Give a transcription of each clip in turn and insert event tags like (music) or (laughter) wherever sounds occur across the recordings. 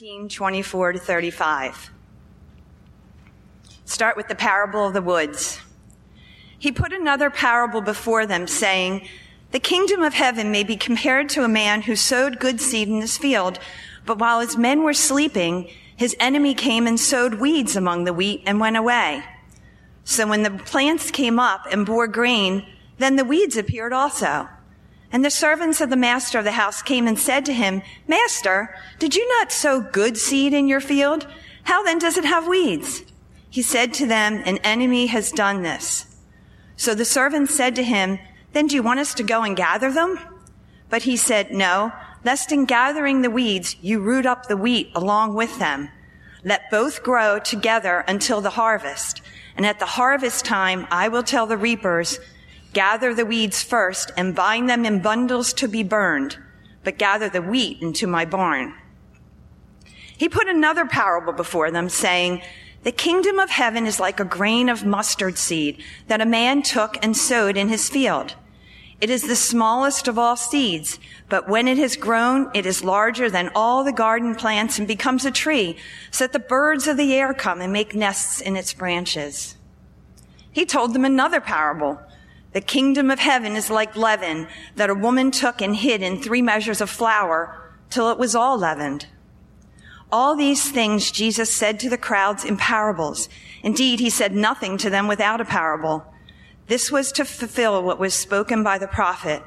13, 24 to 35. Start with the parable of the woods. He put another parable before them, saying, The kingdom of heaven may be compared to a man who sowed good seed in his field, but while his men were sleeping, his enemy came and sowed weeds among the wheat and went away. So when the plants came up and bore grain, then the weeds appeared also. And the servants of the master of the house came and said to him, Master, did you not sow good seed in your field? How then does it have weeds? He said to them, An enemy has done this. So the servants said to him, Then do you want us to go and gather them? But he said, No, lest in gathering the weeds you root up the wheat along with them. Let both grow together until the harvest. And at the harvest time I will tell the reapers, Gather the weeds first and bind them in bundles to be burned, but gather the wheat into my barn. He put another parable before them saying, the kingdom of heaven is like a grain of mustard seed that a man took and sowed in his field. It is the smallest of all seeds, but when it has grown, it is larger than all the garden plants and becomes a tree, so that the birds of the air come and make nests in its branches. He told them another parable the kingdom of heaven is like leaven that a woman took and hid in three measures of flour till it was all leavened. All these things Jesus said to the crowds in parables. Indeed, he said nothing to them without a parable. This was to fulfill what was spoken by the prophet.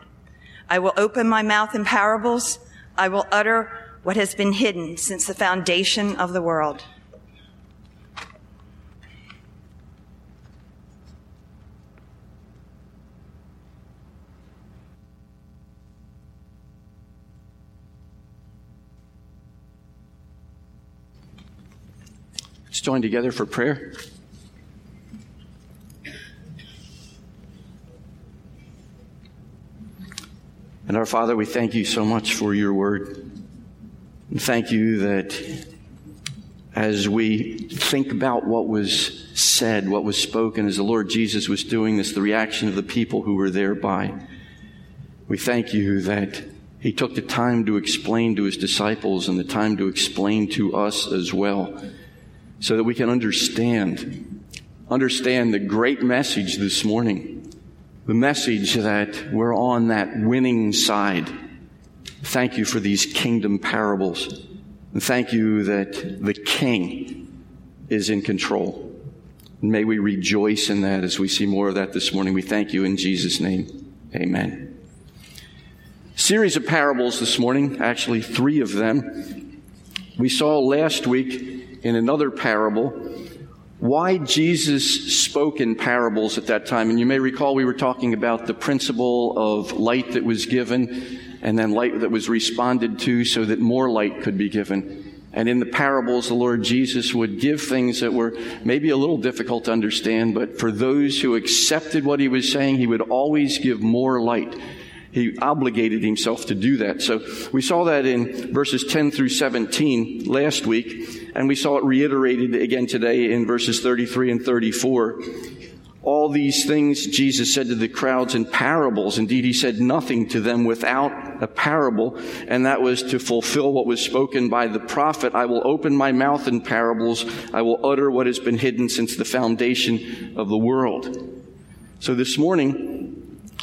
I will open my mouth in parables. I will utter what has been hidden since the foundation of the world. Join together for prayer. And our Father, we thank you so much for your word. And thank you that as we think about what was said, what was spoken, as the Lord Jesus was doing this, the reaction of the people who were thereby, we thank you that he took the time to explain to his disciples and the time to explain to us as well so that we can understand, understand the great message this morning, the message that we're on that winning side. Thank you for these kingdom parables. And thank you that the King is in control. may we rejoice in that as we see more of that this morning. We thank you in Jesus' name. Amen. Series of parables this morning, actually three of them. We saw last week in another parable why Jesus spoke in parables at that time. And you may recall we were talking about the principle of light that was given and then light that was responded to so that more light could be given. And in the parables, the Lord Jesus would give things that were maybe a little difficult to understand, but for those who accepted what he was saying, he would always give more light. He obligated himself to do that. So we saw that in verses 10 through 17 last week. And we saw it reiterated again today in verses 33 and 34. All these things Jesus said to the crowds in parables. Indeed, he said nothing to them without a parable, and that was to fulfill what was spoken by the prophet. I will open my mouth in parables. I will utter what has been hidden since the foundation of the world. So this morning,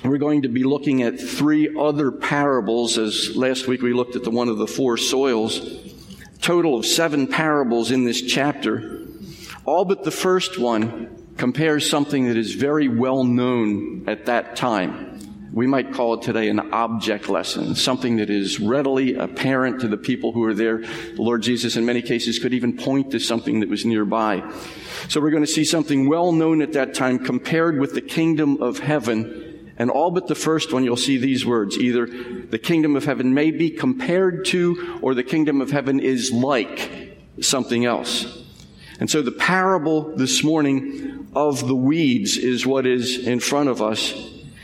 we're going to be looking at three other parables, as last week we looked at the one of the four soils total of seven parables in this chapter. All but the first one compares something that is very well known at that time. We might call it today an object lesson, something that is readily apparent to the people who are there. The Lord Jesus, in many cases, could even point to something that was nearby. So we're going to see something well known at that time compared with the kingdom of heaven and all but the first one, you'll see these words. Either the kingdom of heaven may be compared to, or the kingdom of heaven is like something else. And so the parable this morning of the weeds is what is in front of us.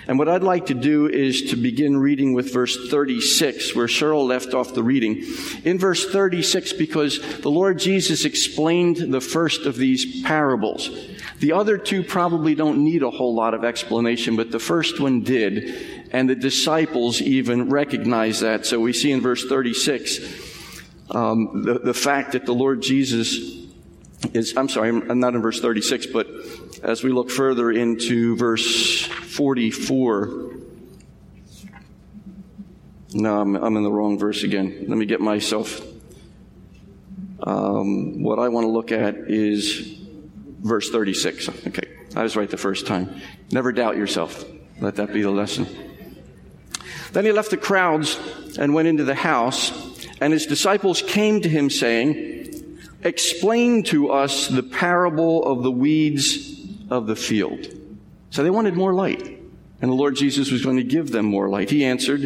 And what I'd like to do is to begin reading with verse 36, where Cheryl left off the reading. In verse 36, because the Lord Jesus explained the first of these parables. The other two probably don't need a whole lot of explanation, but the first one did. And the disciples even recognized that. So we see in verse 36, um, the, the fact that the Lord Jesus is, I'm sorry, I'm not in verse 36, but as we look further into verse 44, no, I'm, I'm in the wrong verse again. Let me get myself. Um, what I want to look at is verse 36. Okay, I was right the first time. Never doubt yourself. Let that be the lesson. Then he left the crowds and went into the house, and his disciples came to him saying, Explain to us the parable of the weeds of the field. So they wanted more light. And the Lord Jesus was going to give them more light. He answered,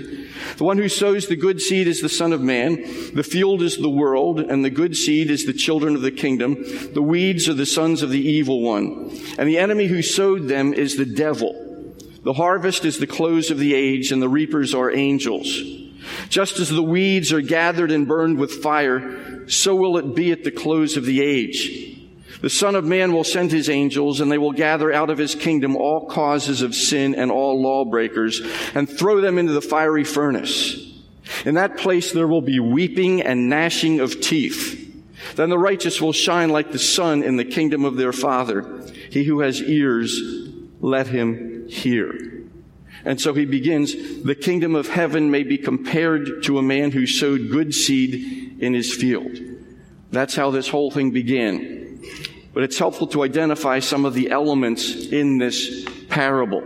The one who sows the good seed is the Son of Man. The field is the world, and the good seed is the children of the kingdom. The weeds are the sons of the evil one. And the enemy who sowed them is the devil. The harvest is the close of the age, and the reapers are angels. Just as the weeds are gathered and burned with fire, so will it be at the close of the age. The Son of Man will send his angels, and they will gather out of his kingdom all causes of sin and all lawbreakers, and throw them into the fiery furnace. In that place there will be weeping and gnashing of teeth. Then the righteous will shine like the sun in the kingdom of their Father. He who has ears, let him hear. And so he begins, the kingdom of heaven may be compared to a man who sowed good seed in his field. That's how this whole thing began but it's helpful to identify some of the elements in this parable.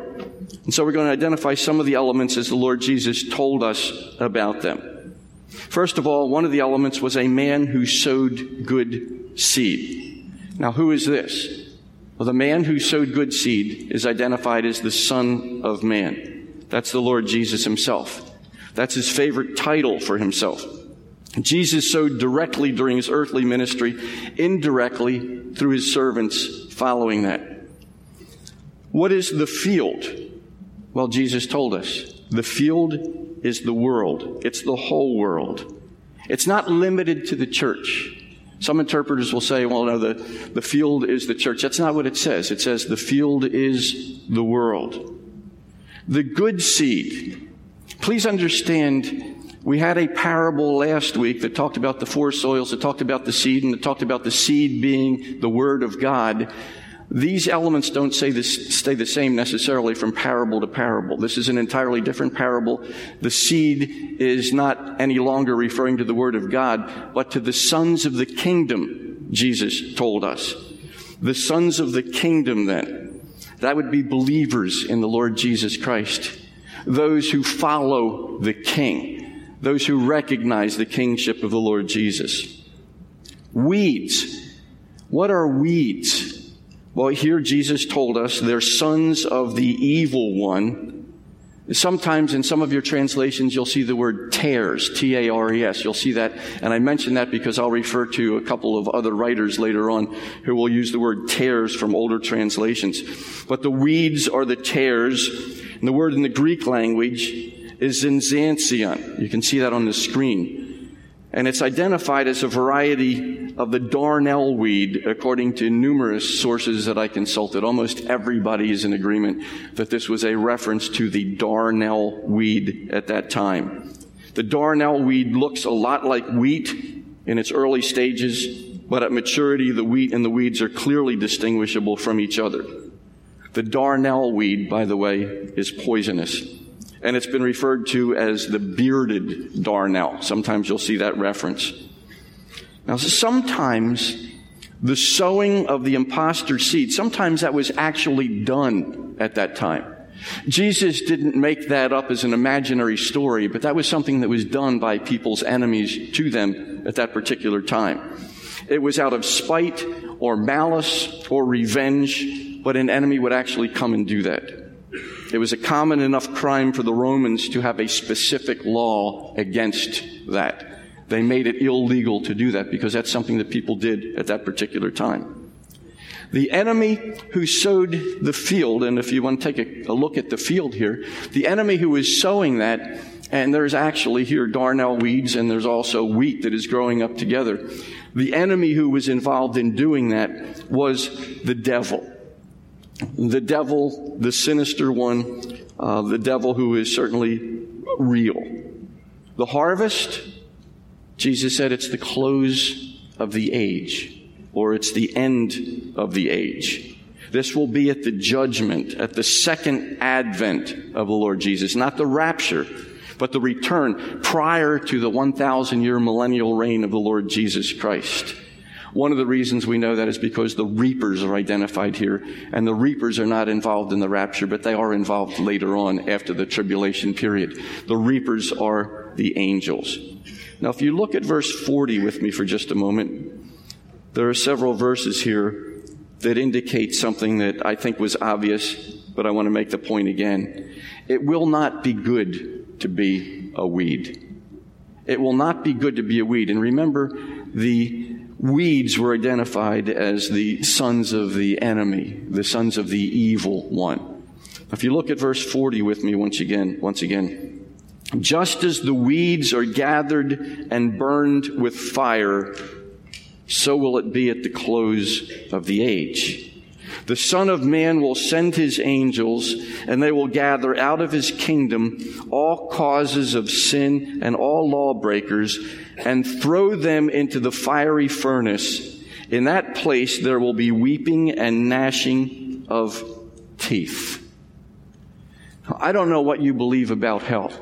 And so we're going to identify some of the elements as the Lord Jesus told us about them. First of all, one of the elements was a man who sowed good seed. Now, who is this? Well, the man who sowed good seed is identified as the Son of Man. That's the Lord Jesus himself. That's his favorite title for himself. Jesus sowed directly during his earthly ministry, indirectly through his servants following that. What is the field? Well, Jesus told us the field is the world, it's the whole world. It's not limited to the church. Some interpreters will say, well, no, the, the field is the church. That's not what it says. It says the field is the world. The good seed. Please understand we had a parable last week that talked about the four soils, that talked about the seed, and that talked about the seed being the Word of God. These elements don't say this, stay the same necessarily from parable to parable. This is an entirely different parable. The seed is not any longer referring to the Word of God, but to the sons of the kingdom, Jesus told us. The sons of the kingdom then. That would be believers in the Lord Jesus Christ. Those who follow the King those who recognize the kingship of the Lord Jesus. Weeds. What are weeds? Well, here Jesus told us they're sons of the evil one. Sometimes in some of your translations, you'll see the word tares, T-A-R-E-S. You'll see that, and I mention that because I'll refer to a couple of other writers later on who will use the word tares from older translations. But the weeds are the tares, and the word in the Greek language is in zizanion. You can see that on the screen. And it's identified as a variety of the darnel weed, according to numerous sources that I consulted. Almost everybody is in agreement that this was a reference to the darnel weed at that time. The darnel weed looks a lot like wheat in its early stages, but at maturity, the wheat and the weeds are clearly distinguishable from each other. The darnel weed, by the way, is poisonous and it's been referred to as the bearded darnel. Sometimes you'll see that reference. Now, sometimes the sowing of the impostor seed, sometimes that was actually done at that time. Jesus didn't make that up as an imaginary story, but that was something that was done by people's enemies to them at that particular time. It was out of spite or malice or revenge, but an enemy would actually come and do that. It was a common enough crime for the Romans to have a specific law against that. They made it illegal to do that because that's something that people did at that particular time. The enemy who sowed the field, and if you want to take a, a look at the field here, the enemy who is sowing that, and there's actually here darnel weeds and there's also wheat that is growing up together. The enemy who was involved in doing that was the devil the devil, the sinister one, uh, the devil who is certainly real. The harvest, Jesus said it's the close of the age, or it's the end of the age. This will be at the judgment, at the second advent of the Lord Jesus, not the rapture, but the return prior to the 1,000 year millennial reign of the Lord Jesus Christ. One of the reasons we know that is because the reapers are identified here, and the reapers are not involved in the rapture, but they are involved later on after the tribulation period. The reapers are the angels. Now, if you look at verse 40 with me for just a moment, there are several verses here that indicate something that I think was obvious, but I want to make the point again. It will not be good to be a weed. It will not be good to be a weed. And remember, the weeds were identified as the sons of the enemy, the sons of the evil one. If you look at verse 40 with me once again, once again, just as the weeds are gathered and burned with fire, so will it be at the close of the age. The Son of Man will send his angels, and they will gather out of his kingdom all causes of sin and all lawbreakers, and throw them into the fiery furnace. In that place there will be weeping and gnashing of teeth. I don't know what you believe about hell.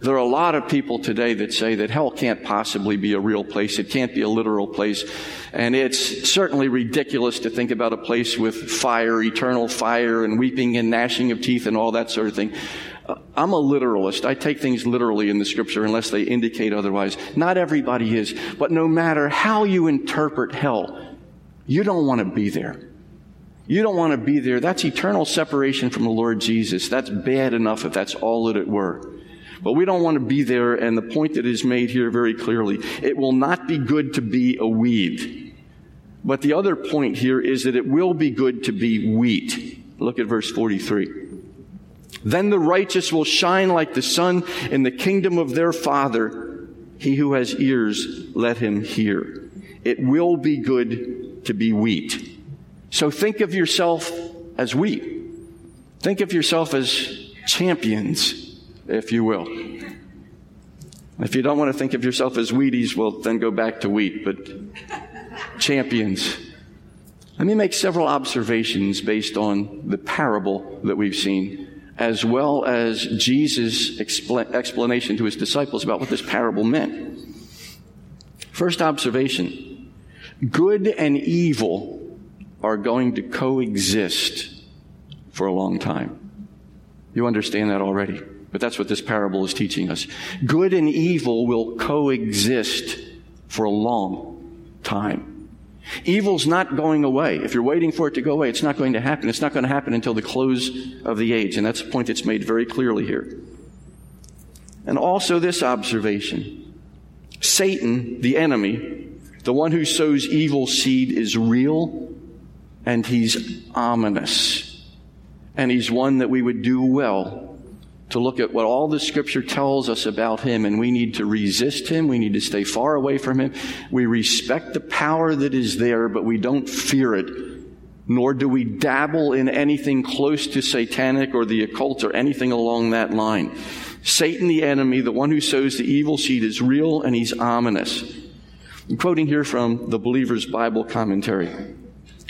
There are a lot of people today that say that hell can't possibly be a real place. It can't be a literal place. And it's certainly ridiculous to think about a place with fire, eternal fire, and weeping and gnashing of teeth and all that sort of thing. Uh, I'm a literalist. I take things literally in the scripture unless they indicate otherwise. Not everybody is. But no matter how you interpret hell, you don't want to be there. You don't want to be there. That's eternal separation from the Lord Jesus. That's bad enough if that's all that it were. But we don't want to be there, and the point that is made here very clearly it will not be good to be a weed. But the other point here is that it will be good to be wheat. Look at verse 43. Then the righteous will shine like the sun in the kingdom of their Father. He who has ears, let him hear. It will be good to be wheat. So think of yourself as wheat. Think of yourself as champions if you will. If you don't want to think of yourself as Wheaties, well, then go back to wheat, but champions. Let me make several observations based on the parable that we've seen, as well as Jesus' expl- explanation to his disciples about what this parable meant. First observation good and evil are going to coexist for a long time. You understand that already. But that's what this parable is teaching us. Good and evil will coexist for a long time. Evil's not going away. If you're waiting for it to go away, it's not going to happen. It's not going to happen until the close of the age. And that's a point that's made very clearly here. And also this observation. Satan, the enemy, the one who sows evil seed is real and he's ominous. And he's one that we would do well to look at what all the scripture tells us about him, and we need to resist him. We need to stay far away from him. We respect the power that is there, but we don't fear it, nor do we dabble in anything close to satanic or the occult or anything along that line. Satan, the enemy, the one who sows the evil seed, is real and he's ominous. I'm quoting here from the Believer's Bible commentary.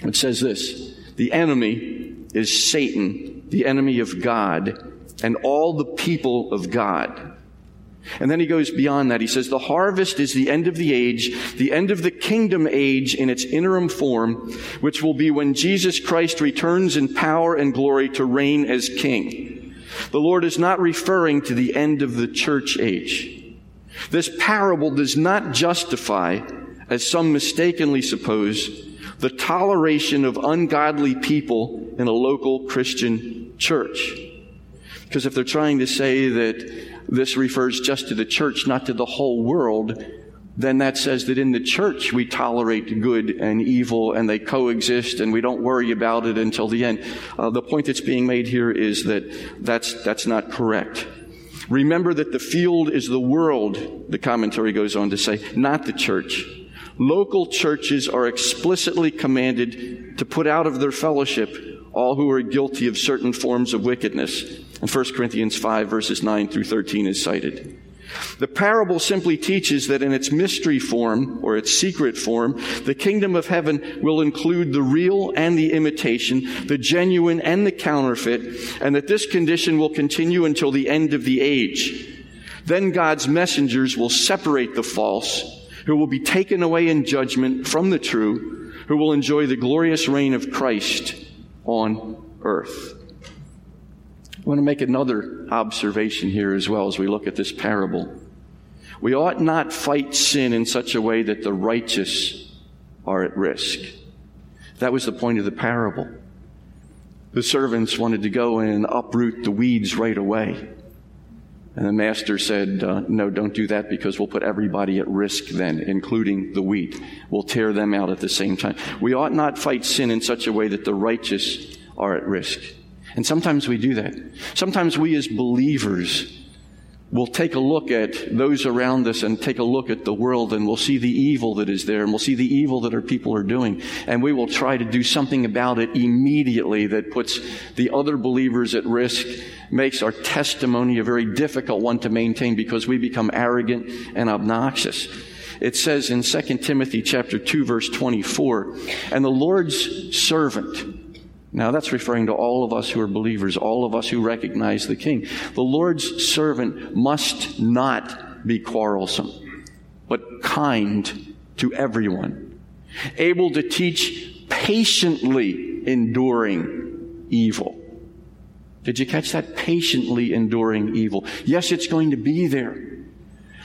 It says this The enemy is Satan, the enemy of God and all the people of God. And then he goes beyond that. He says, the harvest is the end of the age, the end of the kingdom age in its interim form, which will be when Jesus Christ returns in power and glory to reign as king. The Lord is not referring to the end of the church age. This parable does not justify, as some mistakenly suppose, the toleration of ungodly people in a local Christian church. Because if they're trying to say that this refers just to the church, not to the whole world, then that says that in the church we tolerate good and evil and they coexist and we don't worry about it until the end. Uh, the point that's being made here is that that's, that's not correct. Remember that the field is the world, the commentary goes on to say, not the church. Local churches are explicitly commanded to put out of their fellowship all who are guilty of certain forms of wickedness. And 1 Corinthians 5 verses 9 through 13 is cited. The parable simply teaches that in its mystery form or its secret form, the kingdom of heaven will include the real and the imitation, the genuine and the counterfeit, and that this condition will continue until the end of the age. Then God's messengers will separate the false, who will be taken away in judgment from the true, who will enjoy the glorious reign of Christ on earth. I want to make another observation here as well as we look at this parable. We ought not fight sin in such a way that the righteous are at risk. That was the point of the parable. The servants wanted to go in and uproot the weeds right away. And the master said, uh, No, don't do that because we'll put everybody at risk then, including the wheat. We'll tear them out at the same time. We ought not fight sin in such a way that the righteous are at risk. And sometimes we do that. Sometimes we as believers will take a look at those around us and take a look at the world and we'll see the evil that is there and we'll see the evil that our people are doing. And we will try to do something about it immediately that puts the other believers at risk, makes our testimony a very difficult one to maintain because we become arrogant and obnoxious. It says in 2 Timothy chapter 2 verse 24, and the Lord's servant, now that's referring to all of us who are believers, all of us who recognize the King. The Lord's servant must not be quarrelsome, but kind to everyone, able to teach patiently enduring evil. Did you catch that? Patiently enduring evil. Yes, it's going to be there.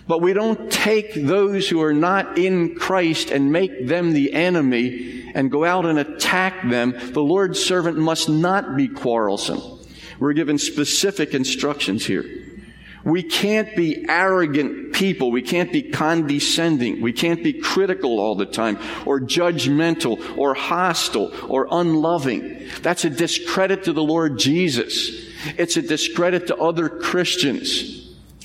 But we don't take those who are not in Christ and make them the enemy and go out and attack them, the Lord's servant must not be quarrelsome. We're given specific instructions here. We can't be arrogant people. We can't be condescending. We can't be critical all the time or judgmental or hostile or unloving. That's a discredit to the Lord Jesus. It's a discredit to other Christians.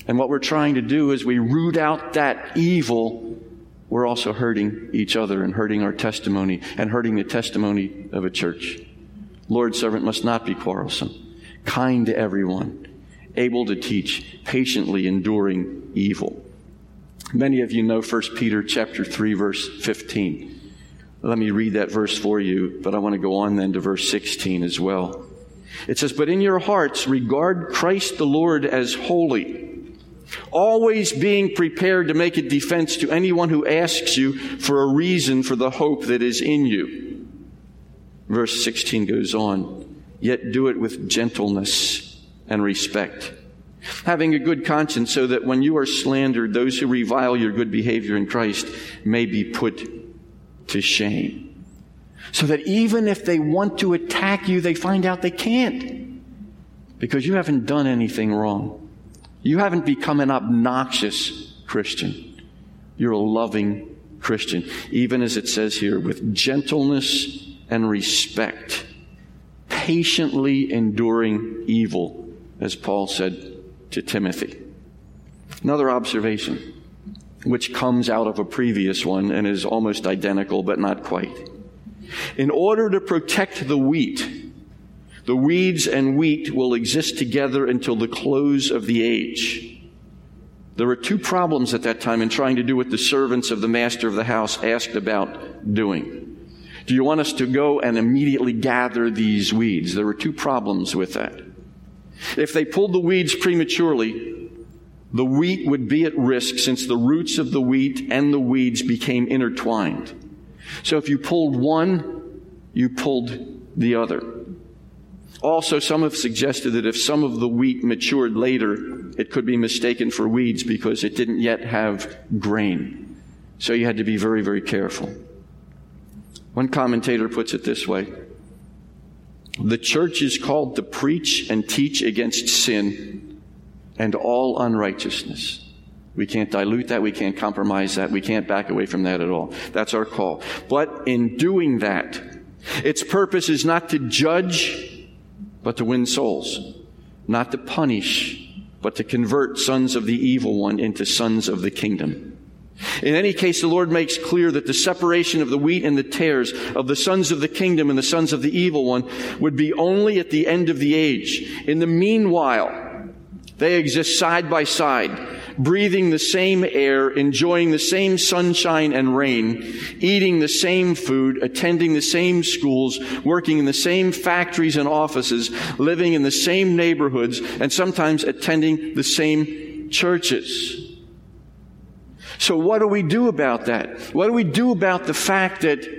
And what we're trying to do is we root out that evil we're also hurting each other and hurting our testimony and hurting the testimony of a church. Lord's servant must not be quarrelsome, kind to everyone, able to teach, patiently enduring evil. Many of you know 1 Peter chapter 3 verse 15. Let me read that verse for you, but I want to go on then to verse 16 as well. It says, But in your hearts regard Christ the Lord as holy always being prepared to make a defense to anyone who asks you for a reason for the hope that is in you. Verse 16 goes on, yet do it with gentleness and respect, having a good conscience so that when you are slandered, those who revile your good behavior in Christ may be put to shame. So that even if they want to attack you, they find out they can't because you haven't done anything wrong. You haven't become an obnoxious Christian. You're a loving Christian. Even as it says here, with gentleness and respect, patiently enduring evil, as Paul said to Timothy. Another observation, which comes out of a previous one and is almost identical, but not quite. In order to protect the wheat, the weeds and wheat will exist together until the close of the age. There were two problems at that time in trying to do what the servants of the master of the house asked about doing. Do you want us to go and immediately gather these weeds? There were two problems with that. If they pulled the weeds prematurely, the wheat would be at risk since the roots of the wheat and the weeds became intertwined. So if you pulled one, you pulled the other. Also, some have suggested that if some of the wheat matured later, it could be mistaken for weeds because it didn't yet have grain. So you had to be very, very careful. One commentator puts it this way The church is called to preach and teach against sin and all unrighteousness. We can't dilute that. We can't compromise that. We can't back away from that at all. That's our call. But in doing that, its purpose is not to judge but to win souls, not to punish, but to convert sons of the evil one into sons of the kingdom. In any case, the Lord makes clear that the separation of the wheat and the tares, of the sons of the kingdom and the sons of the evil one, would be only at the end of the age. In the meanwhile, they exist side by side, breathing the same air, enjoying the same sunshine and rain, eating the same food, attending the same schools, working in the same factories and offices, living in the same neighborhoods, and sometimes attending the same churches. So what do we do about that? What do we do about the fact that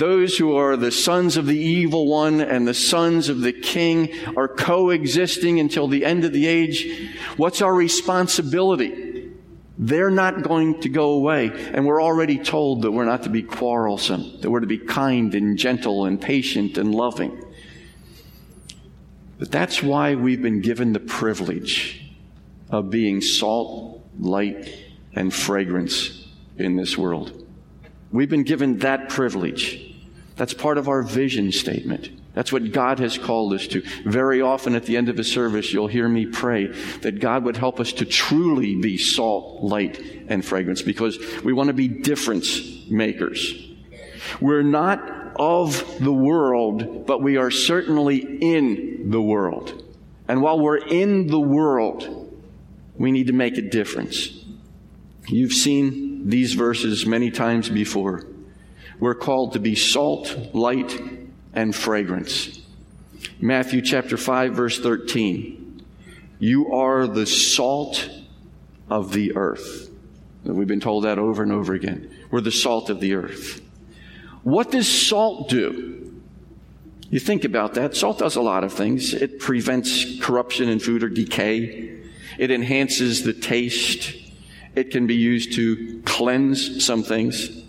those who are the sons of the evil one and the sons of the king are coexisting until the end of the age. What's our responsibility? They're not going to go away. And we're already told that we're not to be quarrelsome, that we're to be kind and gentle and patient and loving. But that's why we've been given the privilege of being salt, light, and fragrance in this world. We've been given that privilege. That's part of our vision statement. That's what God has called us to. Very often at the end of a service, you'll hear me pray that God would help us to truly be salt, light, and fragrance because we want to be difference makers. We're not of the world, but we are certainly in the world. And while we're in the world, we need to make a difference. You've seen these verses many times before. We're called to be salt, light, and fragrance. Matthew chapter 5 verse 13. You are the salt of the earth. We've been told that over and over again. We're the salt of the earth. What does salt do? You think about that. Salt does a lot of things. It prevents corruption in food or decay. It enhances the taste. It can be used to cleanse some things.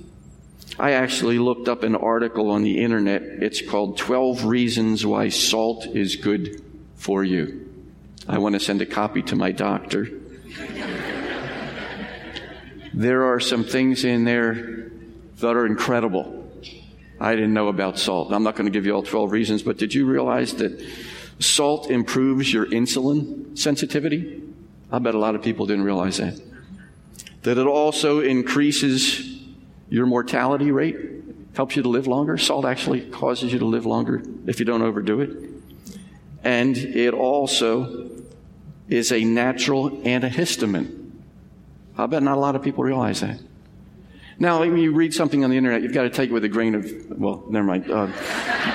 I actually looked up an article on the internet. It's called 12 Reasons Why Salt is Good for You. I want to send a copy to my doctor. there are some things in there that are incredible. I didn't know about salt. I'm not going to give you all 12 reasons, but did you realize that salt improves your insulin sensitivity? I bet a lot of people didn't realize that. That it also increases your mortality rate helps you to live longer. Salt actually causes you to live longer if you don't overdo it. And it also is a natural antihistamine. I bet not a lot of people realize that. Now, when you read something on the internet, you've got to take it with a grain of, well, never mind. Uh,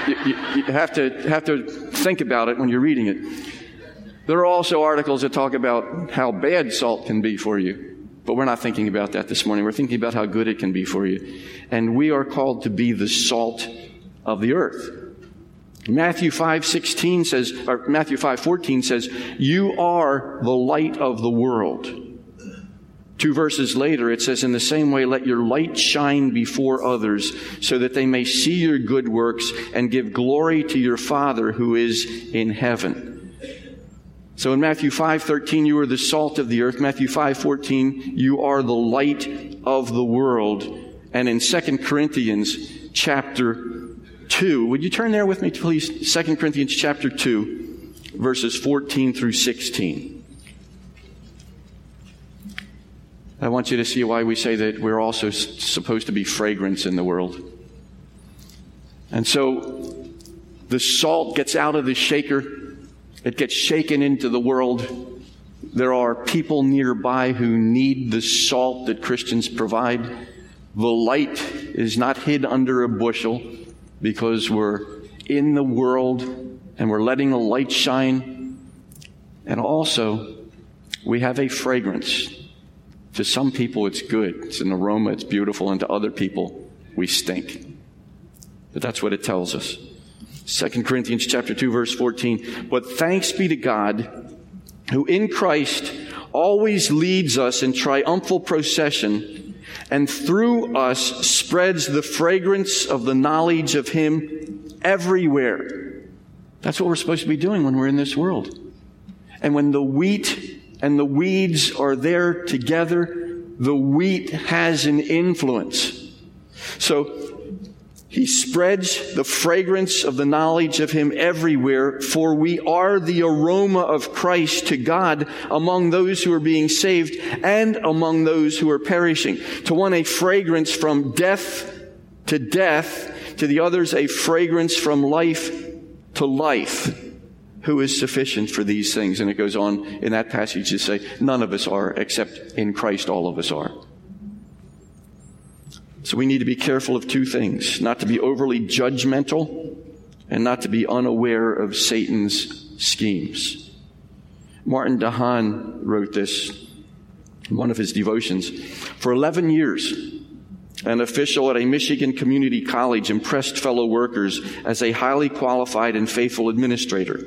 you, you, you have, to, have to think about it when you're reading it. There are also articles that talk about how bad salt can be for you. But we're not thinking about that this morning. We're thinking about how good it can be for you. And we are called to be the salt of the earth. Matthew 5:16 says or Matthew 5:14 says, "You are the light of the world." Two verses later it says in the same way let your light shine before others so that they may see your good works and give glory to your Father who is in heaven. So in Matthew 5:13 you are the salt of the earth. Matthew 5:14 you are the light of the world. And in 2 Corinthians chapter 2, would you turn there with me please? 2 Corinthians chapter 2 verses 14 through 16. I want you to see why we say that we're also supposed to be fragrance in the world. And so the salt gets out of the shaker it gets shaken into the world. There are people nearby who need the salt that Christians provide. The light is not hid under a bushel because we're in the world and we're letting the light shine. And also, we have a fragrance. To some people, it's good. It's an aroma. It's beautiful. And to other people, we stink. But that's what it tells us. 2 Corinthians chapter 2 verse 14. But thanks be to God who in Christ always leads us in triumphal procession and through us spreads the fragrance of the knowledge of him everywhere. That's what we're supposed to be doing when we're in this world. And when the wheat and the weeds are there together, the wheat has an influence. So he spreads the fragrance of the knowledge of Him everywhere, for we are the aroma of Christ to God among those who are being saved and among those who are perishing. To one, a fragrance from death to death, to the others, a fragrance from life to life. who is sufficient for these things. And it goes on in that passage to say, none of us are, except in Christ all of us are. So we need to be careful of two things not to be overly judgmental and not to be unaware of Satan's schemes. Martin DeHaan wrote this in one of his devotions. For 11 years, an official at a Michigan community college impressed fellow workers as a highly qualified and faithful administrator.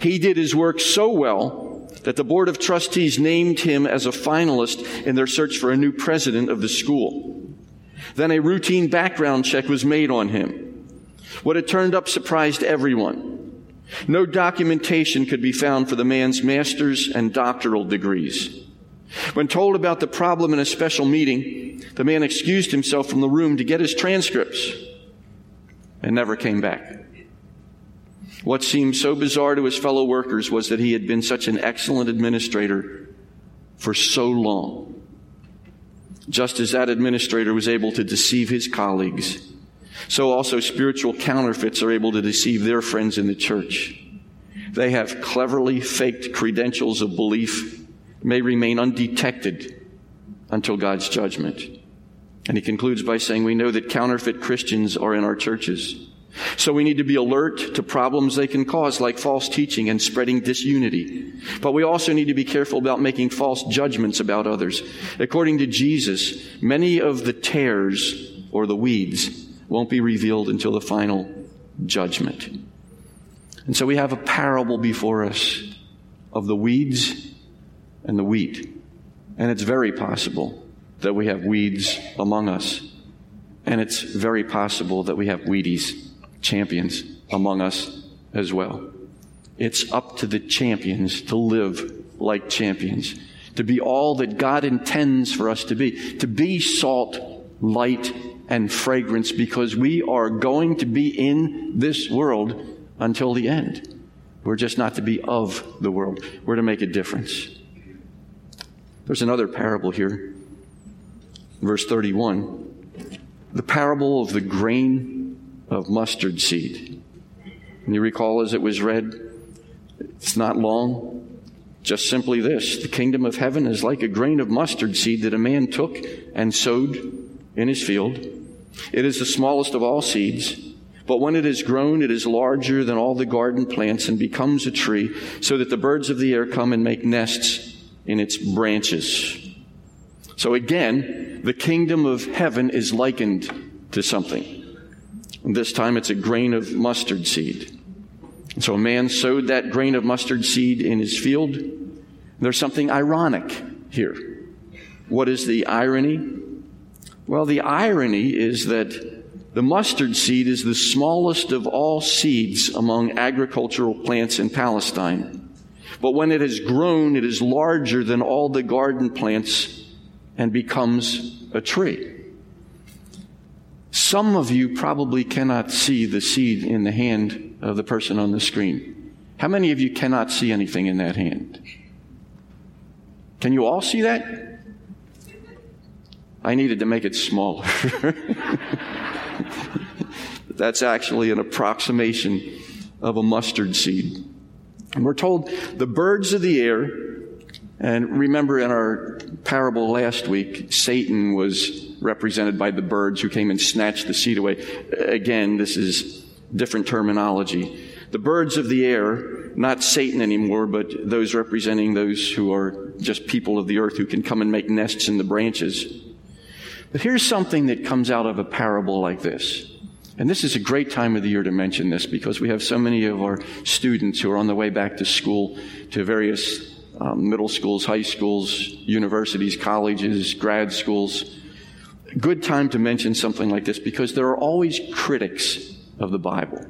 He did his work so well that the Board of Trustees named him as a finalist in their search for a new president of the school. Then a routine background check was made on him. What had turned up surprised everyone. No documentation could be found for the man's master's and doctoral degrees. When told about the problem in a special meeting, the man excused himself from the room to get his transcripts and never came back. What seemed so bizarre to his fellow workers was that he had been such an excellent administrator for so long. Just as that administrator was able to deceive his colleagues, so also spiritual counterfeits are able to deceive their friends in the church. They have cleverly faked credentials of belief may remain undetected until God's judgment. And he concludes by saying, We know that counterfeit Christians are in our churches. So we need to be alert to problems they can cause, like false teaching and spreading disunity. But we also need to be careful about making false judgments about others. According to Jesus, many of the tares or the weeds won't be revealed until the final judgment. And so we have a parable before us of the weeds and the wheat. And it's very possible that we have weeds among us. And it's very possible that we have Wheaties, champions, among us as well. It's up to the champions to live like champions, to be all that God intends for us to be, to be salt, light, and fragrance because we are going to be in this world until the end. We're just not to be of the world. We're to make a difference. There's another parable here. Verse 31. The parable of the grain of mustard seed. And you recall as it was read, it's not long. Just simply this the kingdom of heaven is like a grain of mustard seed that a man took and sowed in his field. It is the smallest of all seeds, but when it is grown, it is larger than all the garden plants and becomes a tree, so that the birds of the air come and make nests in its branches. So again, the kingdom of heaven is likened to something. This time it's a grain of mustard seed. So a man sowed that grain of mustard seed in his field. There's something ironic here. What is the irony? Well, the irony is that the mustard seed is the smallest of all seeds among agricultural plants in Palestine. But when it has grown, it is larger than all the garden plants and becomes a tree. Some of you probably cannot see the seed in the hand of the person on the screen. How many of you cannot see anything in that hand? Can you all see that? I needed to make it smaller. (laughs) That's actually an approximation of a mustard seed. And we're told the birds of the air, and remember in our parable last week, Satan was represented by the birds who came and snatched the seed away. Again, this is different terminology. The birds of the air, not Satan anymore, but those representing those who are just people of the earth who can come and make nests in the branches. But here's something that comes out of a parable like this. And this is a great time of the year to mention this because we have so many of our students who are on the way back to school, to various um, middle schools, high schools, universities, colleges, grad schools. Good time to mention something like this because there are always critics of the Bible.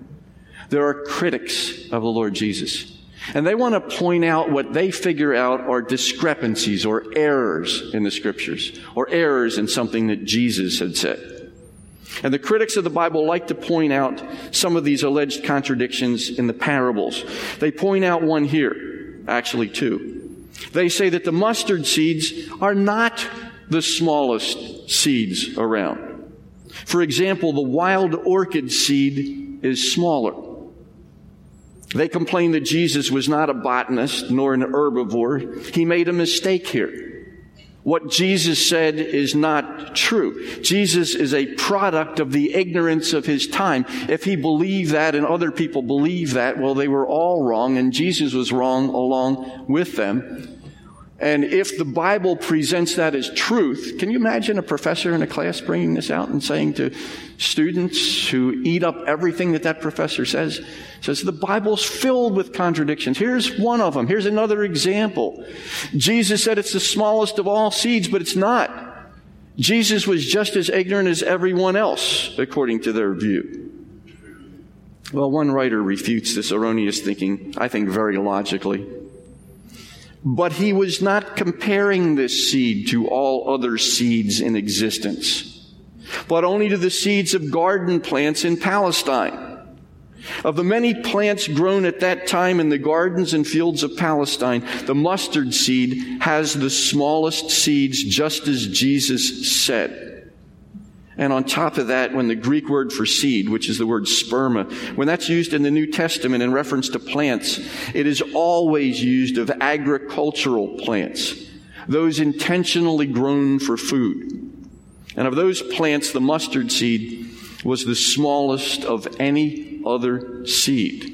There are critics of the Lord Jesus. And they want to point out what they figure out are discrepancies or errors in the scriptures or errors in something that Jesus had said. And the critics of the Bible like to point out some of these alleged contradictions in the parables. They point out one here, actually two. They say that the mustard seeds are not the smallest seeds around. For example, the wild orchid seed is smaller. They complain that Jesus was not a botanist nor an herbivore. He made a mistake here. What Jesus said is not true. Jesus is a product of the ignorance of his time. If he believed that and other people believe that, well, they were all wrong and Jesus was wrong along with them. And if the Bible presents that as truth, can you imagine a professor in a class bringing this out and saying to students who eat up everything that that professor says, says the Bible's filled with contradictions. Here's one of them. Here's another example. Jesus said it's the smallest of all seeds, but it's not. Jesus was just as ignorant as everyone else, according to their view. Well, one writer refutes this erroneous thinking, I think very logically. But he was not comparing this seed to all other seeds in existence, but only to the seeds of garden plants in Palestine. Of the many plants grown at that time in the gardens and fields of Palestine, the mustard seed has the smallest seeds, just as Jesus said. And on top of that, when the Greek word for seed, which is the word sperma, when that's used in the New Testament in reference to plants, it is always used of agricultural plants, those intentionally grown for food. And of those plants, the mustard seed was the smallest of any other seed.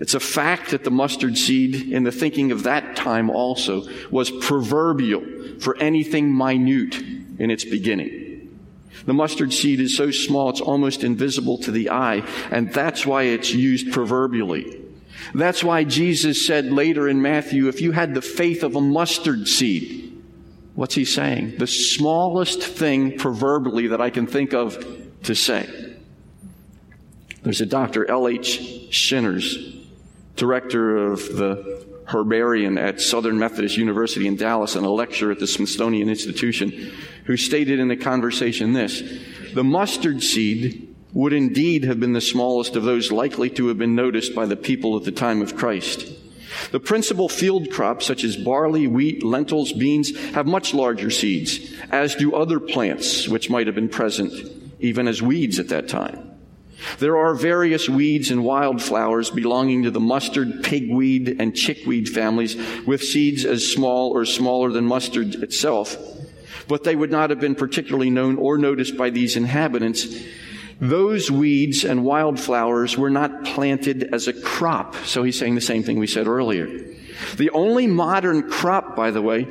It's a fact that the mustard seed, in the thinking of that time also, was proverbial for anything minute in its beginning. The mustard seed is so small it's almost invisible to the eye, and that's why it's used proverbially. That's why Jesus said later in Matthew, if you had the faith of a mustard seed, what's he saying? The smallest thing proverbially that I can think of to say. There's a Dr. L.H. Shinners, director of the herbarium at Southern Methodist University in Dallas and a lecturer at the Smithsonian Institution, who stated in a conversation this The mustard seed would indeed have been the smallest of those likely to have been noticed by the people at the time of Christ. The principal field crops, such as barley, wheat, lentils, beans, have much larger seeds, as do other plants which might have been present even as weeds at that time. There are various weeds and wildflowers belonging to the mustard, pigweed, and chickweed families with seeds as small or smaller than mustard itself, but they would not have been particularly known or noticed by these inhabitants. Those weeds and wildflowers were not planted as a crop. So he's saying the same thing we said earlier. The only modern crop, by the way,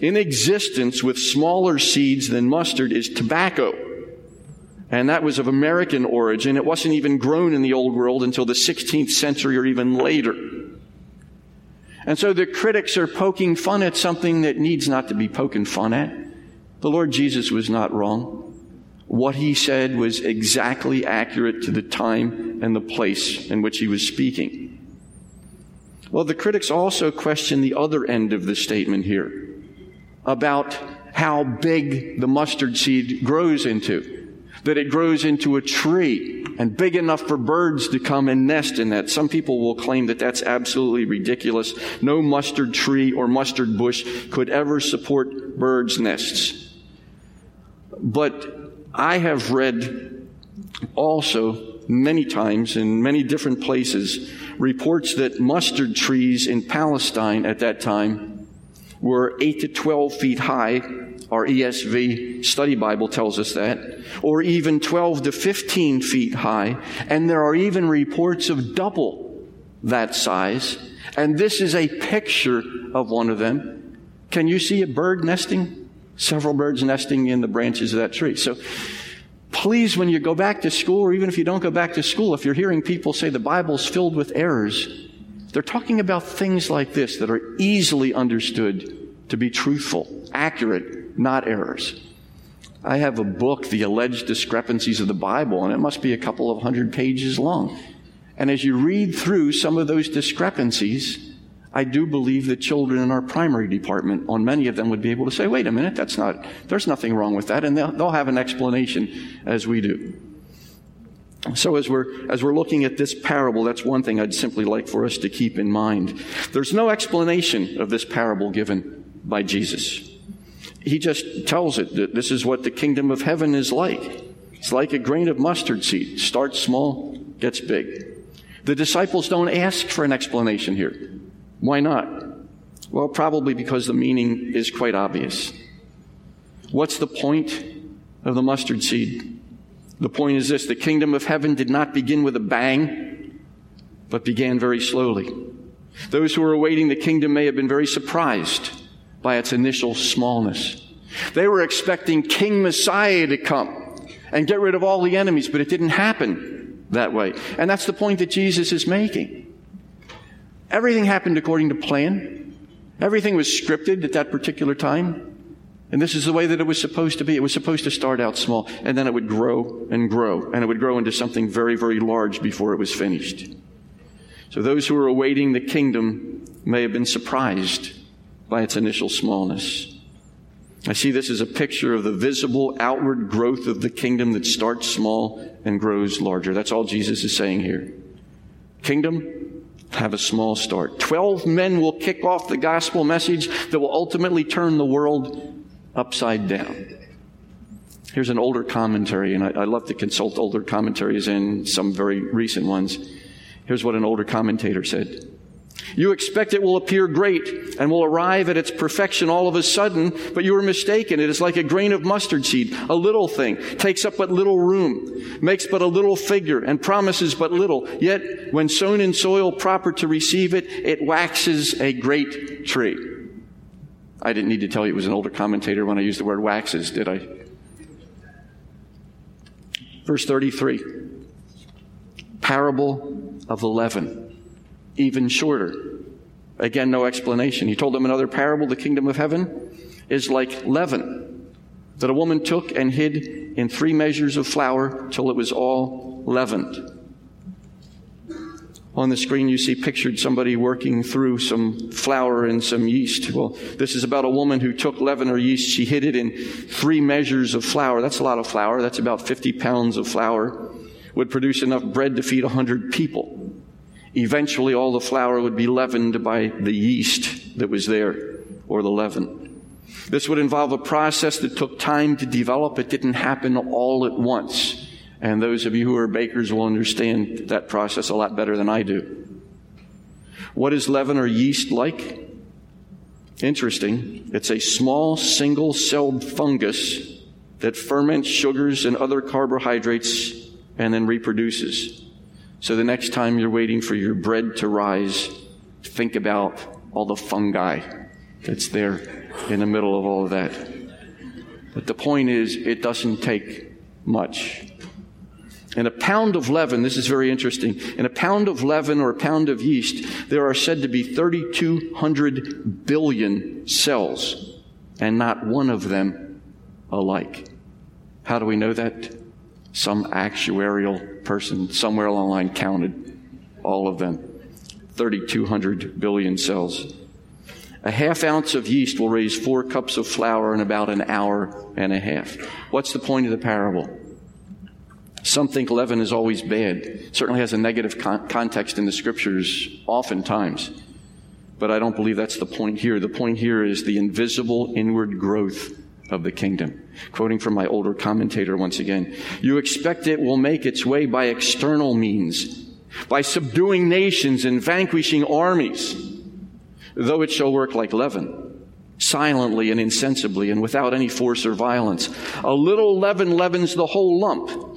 in existence with smaller seeds than mustard is tobacco. And that was of American origin. It wasn't even grown in the Old World until the 16th century or even later. And so the critics are poking fun at something that needs not to be poking fun at. The Lord Jesus was not wrong. What he said was exactly accurate to the time and the place in which he was speaking. Well, the critics also question the other end of the statement here about how big the mustard seed grows into that it grows into a tree and big enough for birds to come and nest in that. Some people will claim that that's absolutely ridiculous. No mustard tree or mustard bush could ever support birds' nests. But I have read also many times in many different places reports that mustard trees in Palestine at that time were 8 to 12 feet high our ESV study Bible tells us that, or even 12 to 15 feet high, and there are even reports of double that size. And this is a picture of one of them. Can you see a bird nesting? Several birds nesting in the branches of that tree. So please, when you go back to school, or even if you don't go back to school, if you're hearing people say the Bible's filled with errors, they're talking about things like this that are easily understood to be truthful, accurate, not errors. I have a book, The Alleged Discrepancies of the Bible, and it must be a couple of hundred pages long. And as you read through some of those discrepancies, I do believe that children in our primary department, on many of them, would be able to say, wait a minute, that's not, there's nothing wrong with that. And they'll, they'll have an explanation as we do. So as we're, as we're looking at this parable, that's one thing I'd simply like for us to keep in mind. There's no explanation of this parable given by Jesus he just tells it that this is what the kingdom of heaven is like. It's like a grain of mustard seed. Starts small, gets big. The disciples don't ask for an explanation here. Why not? Well, probably because the meaning is quite obvious. What's the point of the mustard seed? The point is this the kingdom of heaven did not begin with a bang, but began very slowly. Those who were awaiting the kingdom may have been very surprised by its initial smallness. They were expecting King Messiah to come and get rid of all the enemies, but it didn't happen that way. And that's the point that Jesus is making. Everything happened according to plan. Everything was scripted at that particular time. And this is the way that it was supposed to be. It was supposed to start out small, and then it would grow and grow, and it would grow into something very, very large before it was finished. So those who were awaiting the kingdom may have been surprised by its initial smallness. I see this as a picture of the visible outward growth of the kingdom that starts small and grows larger. That's all Jesus is saying here. Kingdom, have a small start. Twelve men will kick off the gospel message that will ultimately turn the world upside down. Here's an older commentary, and I, I love to consult older commentaries and some very recent ones. Here's what an older commentator said. You expect it will appear great and will arrive at its perfection all of a sudden, but you are mistaken. It is like a grain of mustard seed, a little thing, takes up but little room, makes but a little figure, and promises but little. Yet, when sown in soil proper to receive it, it waxes a great tree. I didn't need to tell you it was an older commentator when I used the word waxes, did I? Verse 33 Parable of the leaven, even shorter. Again, no explanation. He told them another parable the kingdom of heaven is like leaven that a woman took and hid in three measures of flour till it was all leavened. On the screen, you see pictured somebody working through some flour and some yeast. Well, this is about a woman who took leaven or yeast. She hid it in three measures of flour. That's a lot of flour. That's about 50 pounds of flour. Would produce enough bread to feed 100 people. Eventually, all the flour would be leavened by the yeast that was there, or the leaven. This would involve a process that took time to develop. It didn't happen all at once. And those of you who are bakers will understand that process a lot better than I do. What is leaven or yeast like? Interesting. It's a small single celled fungus that ferments sugars and other carbohydrates and then reproduces. So the next time you're waiting for your bread to rise, think about all the fungi that's there in the middle of all of that. But the point is, it doesn't take much. In a pound of leaven, this is very interesting. In a pound of leaven or a pound of yeast, there are said to be 3,200 billion cells, and not one of them alike. How do we know that? Some actuarial person somewhere along the line counted all of them. 3,200 billion cells. A half ounce of yeast will raise four cups of flour in about an hour and a half. What's the point of the parable? Some think leaven is always bad. Certainly has a negative con- context in the scriptures, oftentimes. But I don't believe that's the point here. The point here is the invisible inward growth of the kingdom. Quoting from my older commentator once again. You expect it will make its way by external means, by subduing nations and vanquishing armies, though it shall work like leaven silently and insensibly and without any force or violence. A little leaven leavens the whole lump.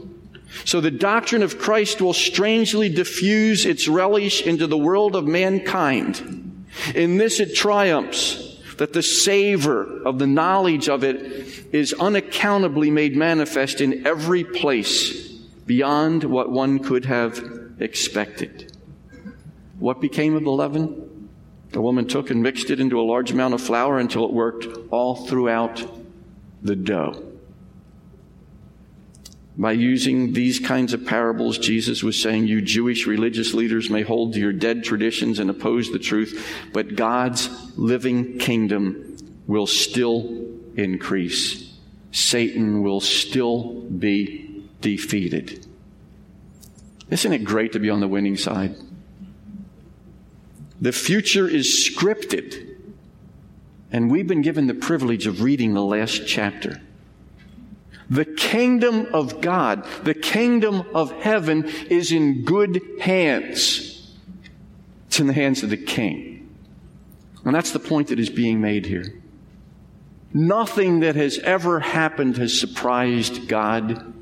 So the doctrine of Christ will strangely diffuse its relish into the world of mankind. In this it triumphs that the savor of the knowledge of it is unaccountably made manifest in every place beyond what one could have expected. What became of the leaven? The woman took and mixed it into a large amount of flour until it worked all throughout the dough. By using these kinds of parables, Jesus was saying, You Jewish religious leaders may hold to your dead traditions and oppose the truth, but God's living kingdom will still increase. Satan will still be defeated. Isn't it great to be on the winning side? The future is scripted, and we've been given the privilege of reading the last chapter. The kingdom of God, the kingdom of heaven is in good hands. It's in the hands of the king. And that's the point that is being made here. Nothing that has ever happened has surprised God.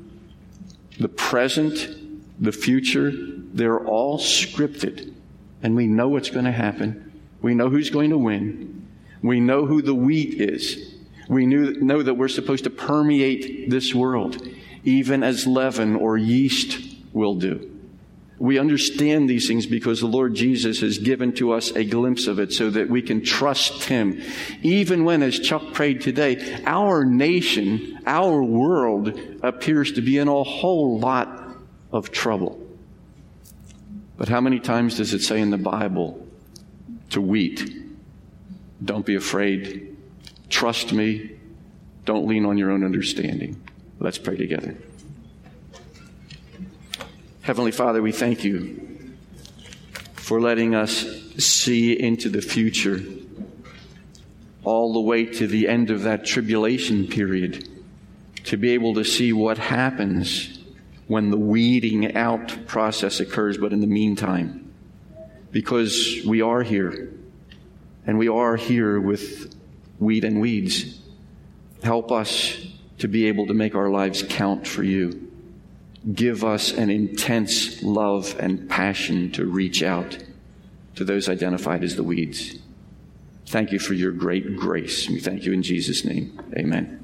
The present, the future, they're all scripted. And we know what's going to happen. We know who's going to win. We know who the wheat is. We knew, know that we're supposed to permeate this world, even as leaven or yeast will do. We understand these things because the Lord Jesus has given to us a glimpse of it so that we can trust Him. Even when, as Chuck prayed today, our nation, our world appears to be in a whole lot of trouble. But how many times does it say in the Bible to wheat, don't be afraid, trust me, don't lean on your own understanding? Let's pray together. Heavenly Father, we thank you for letting us see into the future, all the way to the end of that tribulation period, to be able to see what happens when the weeding out process occurs, but in the meantime, because we are here, and we are here with wheat and weeds, help us to be able to make our lives count for you give us an intense love and passion to reach out to those identified as the weeds. Thank you for your great grace. We thank you in Jesus' name. Amen.